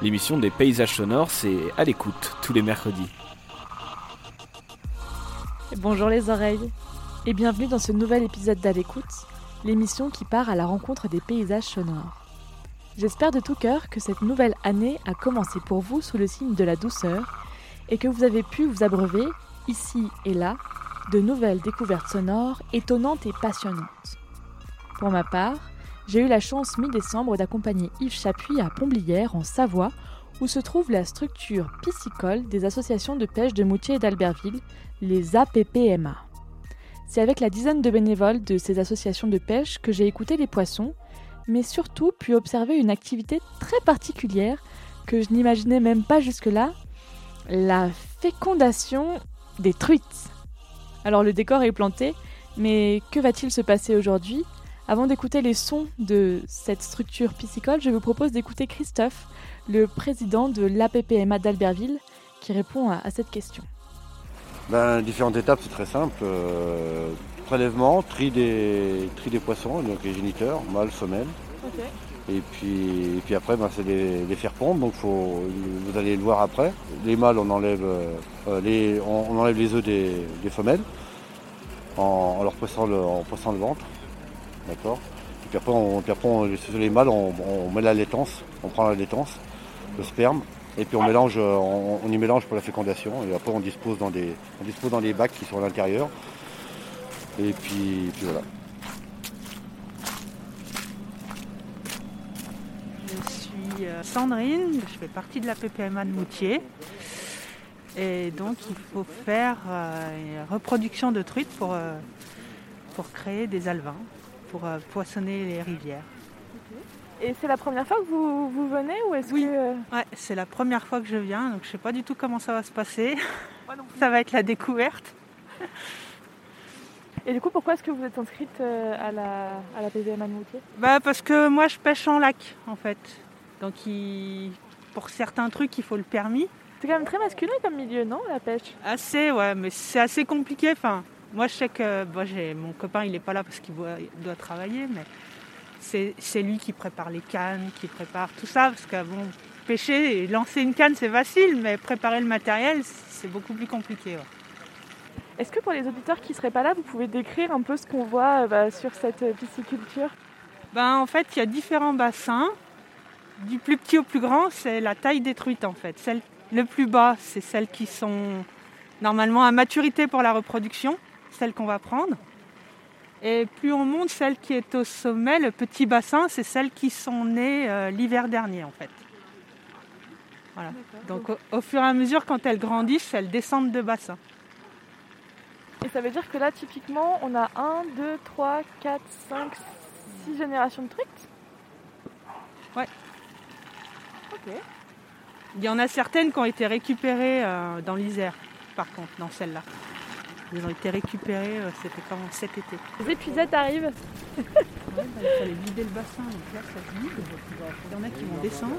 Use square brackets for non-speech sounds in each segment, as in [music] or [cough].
L'émission des paysages sonores, c'est à l'écoute tous les mercredis. Bonjour les oreilles et bienvenue dans ce nouvel épisode d'À l'écoute, l'émission qui part à la rencontre des paysages sonores. J'espère de tout cœur que cette nouvelle année a commencé pour vous sous le signe de la douceur et que vous avez pu vous abreuver, ici et là, de nouvelles découvertes sonores étonnantes et passionnantes. Pour ma part, j'ai eu la chance mi-décembre d'accompagner Yves Chapuis à Pomblières, en Savoie, où se trouve la structure piscicole des associations de pêche de Moutier et d'Albertville, les APPMA. C'est avec la dizaine de bénévoles de ces associations de pêche que j'ai écouté les poissons, mais surtout pu observer une activité très particulière que je n'imaginais même pas jusque-là, la fécondation des truites. Alors le décor est planté, mais que va-t-il se passer aujourd'hui? Avant d'écouter les sons de cette structure piscicole, je vous propose d'écouter Christophe, le président de l'APPMA d'Albertville, qui répond à, cette question. Ben, différentes étapes, c'est très simple. Euh, prélèvement, tri des, tri des poissons, donc les géniteurs, mâles, femelles. Et, puis, puis après, ben, c'est les, faire pondre, donc faut, vous allez le voir après. Les mâles, on enlève, euh, les, on, enlève les œufs des, femelles en, leur pressant le, en pressant le ventre. D'accord Et puis après, on, sur les mâles, on, met la laitance, on prend la laitance, le sperme, et puis on mélange, on, y mélange pour la fécondation. Et après, on dispose dans des, on dispose dans des bacs qui sont à l'intérieur. Et puis, voilà. Je suis euh, Sandrine, je fais partie de la PPMA de Moutier. Et donc il faut faire euh, une reproduction de truites pour, euh, pour créer des alevins pour euh, poissonner les rivières. Et c'est la première fois que vous, vous venez ou est-ce oui. que... Euh, ouais, c'est la première fois que je viens, donc je ne sais pas du tout comment ça va se passer. [laughs] ça va être la découverte. Et du coup, pourquoi est-ce que vous êtes inscrite euh, à la, à la PVM bah, Parce que moi, je pêche en lac, en fait. Donc, pour certains trucs, il faut le permis. C'est quand même très masculin comme milieu, non, la pêche? Assez, ouais, mais c'est assez compliqué. Enfin, moi, je sais que mon copain, il n'est pas là parce qu'il doit, travailler, mais c'est lui qui prépare les cannes, qui prépare tout ça. Parce que bon, pêcher et lancer une canne, c'est facile, mais préparer le matériel, c'est beaucoup plus compliqué. Est-ce que pour les auditeurs qui ne seraient pas là, vous pouvez décrire un peu ce qu'on voit euh, bah, sur cette pisciculture? Ben, En fait, il y a différents bassins. Du plus petit au plus grand, c'est la taille des truites en fait. Celle, le plus bas, c'est celles qui sont normalement à maturité pour la reproduction celle qu'on va prendre. Et plus on monte, celle qui est au sommet, le petit bassin, c'est celles qui sont nées euh, l'hiver dernier en fait. Voilà. Donc au, fur et à mesure, quand elles grandissent, elles descendent de bassin. Et ça veut dire que là, typiquement, on a 1, 2, 3, 4, 5, 6 générations de truites Ouais. Il y en a certaines qui ont été récupérées euh, dans l'Isère, par contre, dans celle-là. Ils ont été récupérés, euh, c'était quand cet été. Les épuisettes arrivent. ouais, bah, il fallait vider le bassin, donc là ça vide. Il y en a qui vont descendre.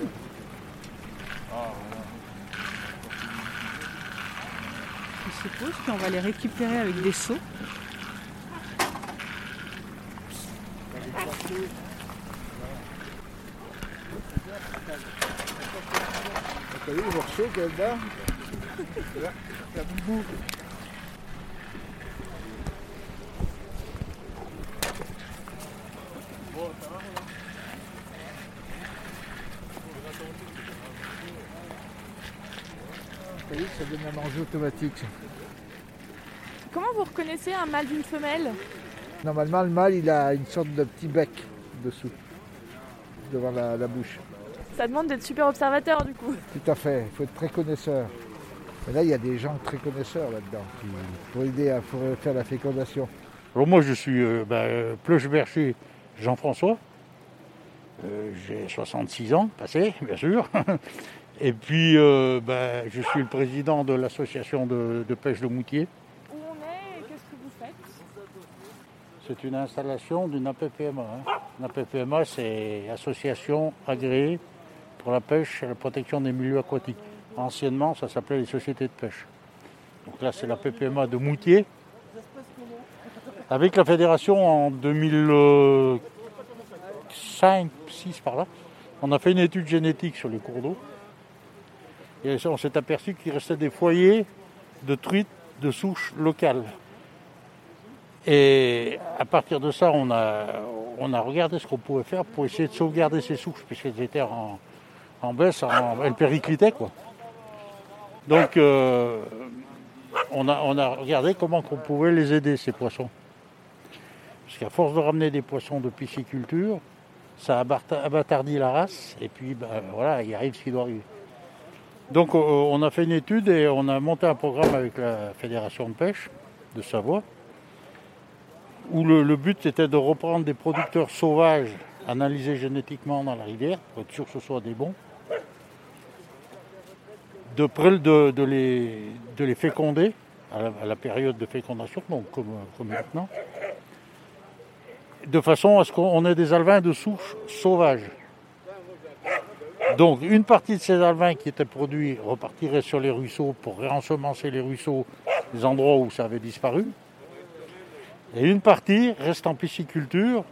Ils se posent, puis on va les récupérer avec des seaux. Vu le morceau qu'il y a dedans La boubou. ça donne un manger automatique. Comment vous reconnaissez un mâle d'une femelle Normalement, le mâle, il a une sorte de petit bec dessous, devant la, bouche. Ça demande d'être super observateur, du coup. Tout à fait, il faut être très connaisseur. Mais là, il y a des gens très connaisseurs là-dedans pour aider à faire la fécondation. Alors moi, je suis euh, bah, bercher Jean-François. Euh, j'ai 66 ans, passé, bien sûr. [laughs] Et puis, euh, ben, je suis le président de l'association de, pêche de Moutier. Où on est et qu'est-ce que vous faites? C'est une installation d'une APPMA. Hein. Une APPMA, c'est Association agréée pour la pêche et la protection des milieux aquatiques. Anciennement, ça s'appelait les sociétés de pêche. Donc là, c'est la PPMA de Moutier. Avec la fédération en 2005, 6 par là, on a fait une étude génétique sur les cours d'eau. Et on s'est aperçu qu'il restait des foyers de truites de souches locales. Et à partir de ça, on a, on a regardé ce qu'on pouvait faire pour essayer de sauvegarder ces souches, puisqu'elles étaient en, en baisse, en, elles périclitaient. Quoi. Donc, euh, on, a, regardé comment on pouvait les aider, ces poissons. Parce qu'à force de ramener des poissons de pisciculture, ça abattardit la race, et puis ben, voilà, il arrive ce qui doit arriver. Donc euh, on a fait une étude et on a monté un programme avec la Fédération de pêche de Savoie, où le, but était de reprendre des producteurs sauvages analysés génétiquement dans la rivière, pour être sûr que ce soit des bons, de, les, de les féconder à la, période de fécondation, donc comme, comme maintenant, de façon à ce qu'on ait des alvins de souche sauvages. Donc une partie de ces alvins qui étaient produits repartirait sur les ruisseaux pour réensemencer les ruisseaux, les endroits où ça avait disparu. Et une partie reste en pisciculture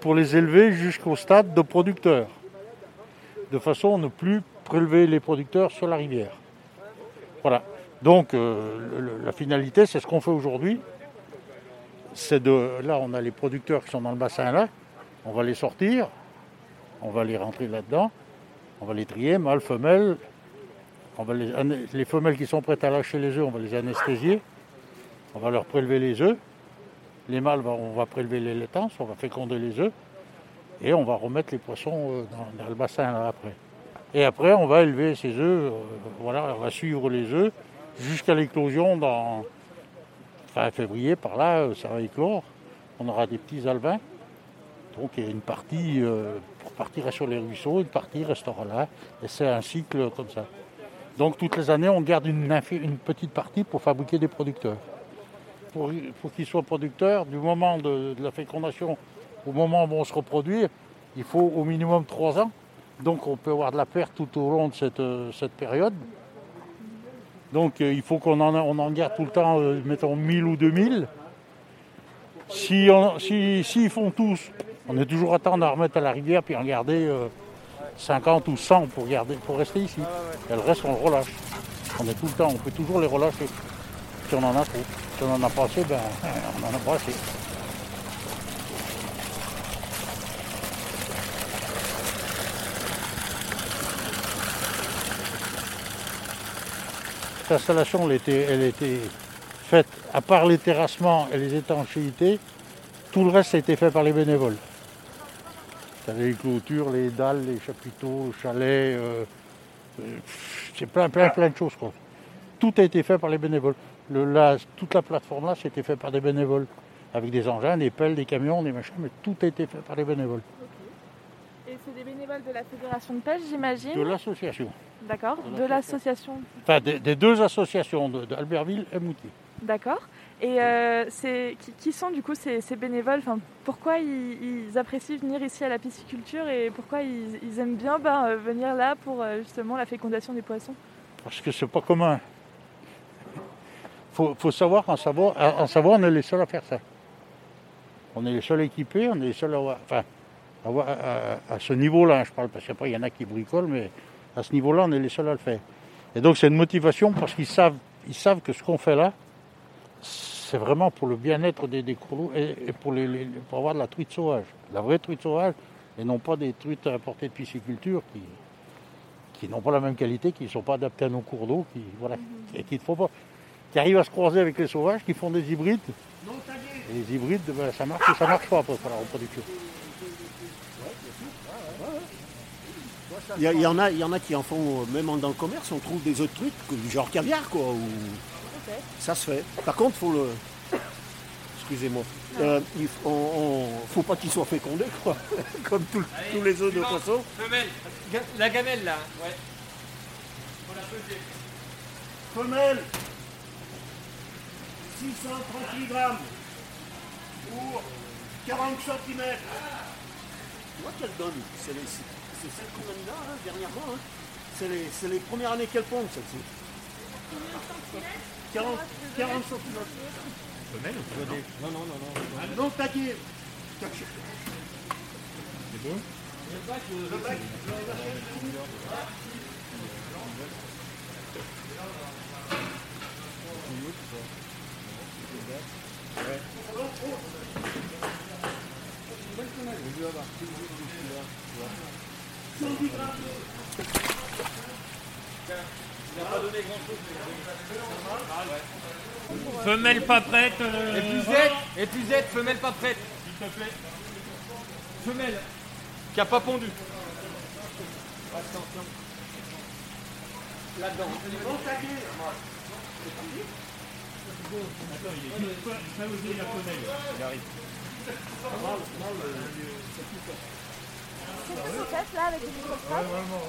pour les élever jusqu'au stade de producteurs, de façon à ne plus prélever les producteurs sur la rivière. Voilà. Donc euh, la finalité, c'est ce qu'on fait aujourd'hui. C'est là, on a les producteurs qui sont dans le bassin là, on va les sortir, on va les rentrer là-dedans, on va les trier, mâles, femelles. On va les, femelles qui sont prêtes à lâcher les œufs, on va les anesthésier. On va leur prélever les œufs. Les mâles, on va prélever les laitances, on va féconder les œufs. Et on va remettre les poissons euh, dans, le bassin après. Et après, on va élever ces œufs, euh, voilà, on va suivre les œufs jusqu'à l'éclosion dans fin février, par là, euh, ça va éclore. On aura des petits alvins. Donc il y a une partie partira sur les ruisseaux, une partie restera là, et c'est un cycle comme ça. Donc toutes les années, on garde une, petite partie pour fabriquer des producteurs. Pour, qu'ils soient producteurs, du moment de, la fécondation au moment où on se reproduit, il faut au minimum trois ans. Donc on peut avoir de la perte tout au long de cette, période. Donc euh, il faut qu'on en, on en garde tout le temps, euh, mettons 1000 ou 2000. Si, si, font tous on est toujours à temps de remettre à la rivière puis en garder 50 euh, ou 100 pour, garder, pour rester ici. Et le reste, on le relâche. On est tout le temps, on peut toujours les relâcher. Si on en a trop. Si on en a pas assez, ben, [laughs] on en a pas assez. Installation, elle était, elle était faite, à part les terrassements et les étanchéités, tout le reste a été fait par les bénévoles. Les clôtures, les dalles, les chapiteaux, le chalet, euh, euh, c'est plein, plein, plein de choses. Quoi. Tout a été fait par les bénévoles. Le, toute la plateforme là, c'était fait par des bénévoles. Avec des engins, des pelles, des camions, des machins, mais tout a été fait par les bénévoles. C'est des bénévoles de la Fédération de pêche, j'imagine De l'association. D'accord, de l'association. Enfin, des, deux associations, d'Albertville et Moutier. D'accord. Et euh, qui, sont du coup ces, bénévoles? Enfin, Pourquoi ils, apprécient venir ici à la pisciculture et pourquoi ils, aiment bien ben, euh, venir là pour euh, justement la fécondation des poissons? Parce que c'est pas commun. Il faut, savoir qu'en Savoie, en Savoie, on est les seuls à faire ça. On est les seuls équipés, on est les seuls à avoir. Enfin, à, ce niveau-là, je parle, parce qu'après il y en a qui bricolent, mais à ce niveau-là, on est les seuls à le faire. Et donc c'est une motivation parce qu'ils savent, ils savent que ce qu'on fait là, c'est vraiment pour le bien-être des, des et, pour, les, pour, avoir de la truite sauvage, la vraie truite sauvage, et non pas des truites importées de pisciculture qui, qui n'ont pas la même qualité, qui ne sont pas adaptées à nos cours d'eau, qui, voilà, et qui, faut pas, qui arrivent à se croiser avec les sauvages, qui font des hybrides. Et les hybrides, ben, ça marche ou ça marche pas pour la reproduction. Il y, en a, il y en a qui en font, même dans le commerce, on trouve des autres trucs, genre caviar, quoi. Ça se fait. Par contre, faut le. Excusez-moi. Euh, il faut pas qu'il soit fécondé, quoi. [laughs] Comme tous les œufs de poisson. Femelle. La gamelle, là. Ouais. Pour la peser. Femelle. 638 grammes. Pour 40 cm. Tu vois qu'elle donne C'est celle qu'on a mis là, hein, dernièrement. Hein. C'est les, les, premières années qu'elle pond, celle-ci. 40, 40 cm. Femelle ou pas Non, non, non, non. Non, tagué. C'est beau Femelle pas prête. euh, Épuisette, épuisette, femelle pas prête. S'il te plaît. Femelle qui a pas pondu. Là-dedans. Attends, il est pas, pas osé la femelle. Il arrive.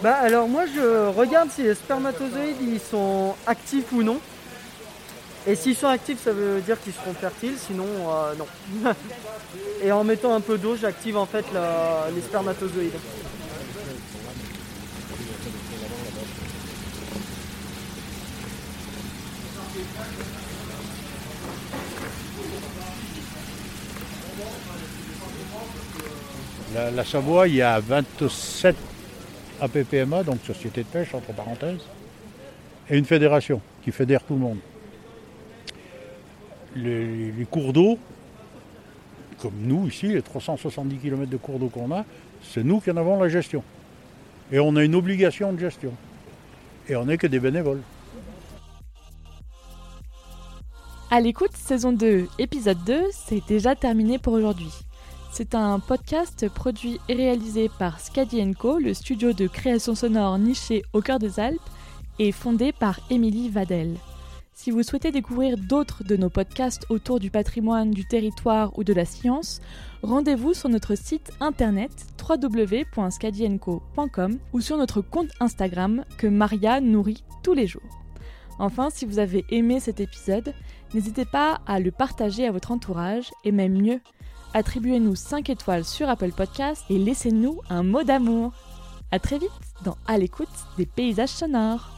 Bah alors moi je regarde si les spermatozoïdes ils sont actifs ou non. Et s'ils sont actifs ça veut dire qu'ils seront fertiles, sinon euh, non. [laughs] Et en mettant un peu d'eau j'active en fait les spermatozoïdes. La, Savoie, il y a 27 APPMA, donc société de pêche entre parenthèses, et une fédération qui fédère tout le monde. Les, les cours d'eau, comme nous ici, les 370 km de cours d'eau qu'on a, c'est nous qui en avons la gestion. Et on a une obligation de gestion. Et on n'est que des bénévoles. À l'écoute, saison 2, épisode 2, c'est déjà terminé pour aujourd'hui. C'est un podcast produit et réalisé par Scadi Co, le studio de création sonore niché au cœur des Alpes, et fondé par Émilie Vadel. Si vous souhaitez découvrir d'autres de nos podcasts autour du patrimoine, du territoire ou de la science, rendez-vous sur notre site internet www.scadienco.com ou sur notre compte Instagram que Maria nourrit tous les jours. Enfin, si vous avez aimé cet épisode, n'hésitez pas à le partager à votre entourage et même mieux, attribuez-nous 5 étoiles sur Apple Podcast et laissez-nous un mot d'amour. À très vite dans À l'écoute des paysages sonores.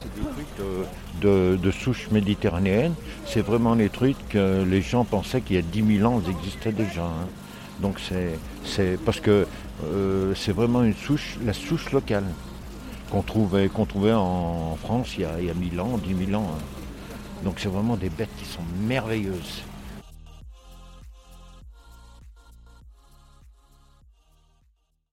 C'est des trucs de, de, souche méditerranéenne. C'est vraiment les trucs que les gens pensaient qu'il y a 10 000 ans, ils existaient déjà. hein. Donc c'est, c'est parce que euh, c'est vraiment une souche, la souche locale qu'on trouvait, qu'on trouvait en France il y, a, il y a 1000 ans, 10 000 ans. hein. Donc c'est vraiment des bêtes qui sont merveilleuses.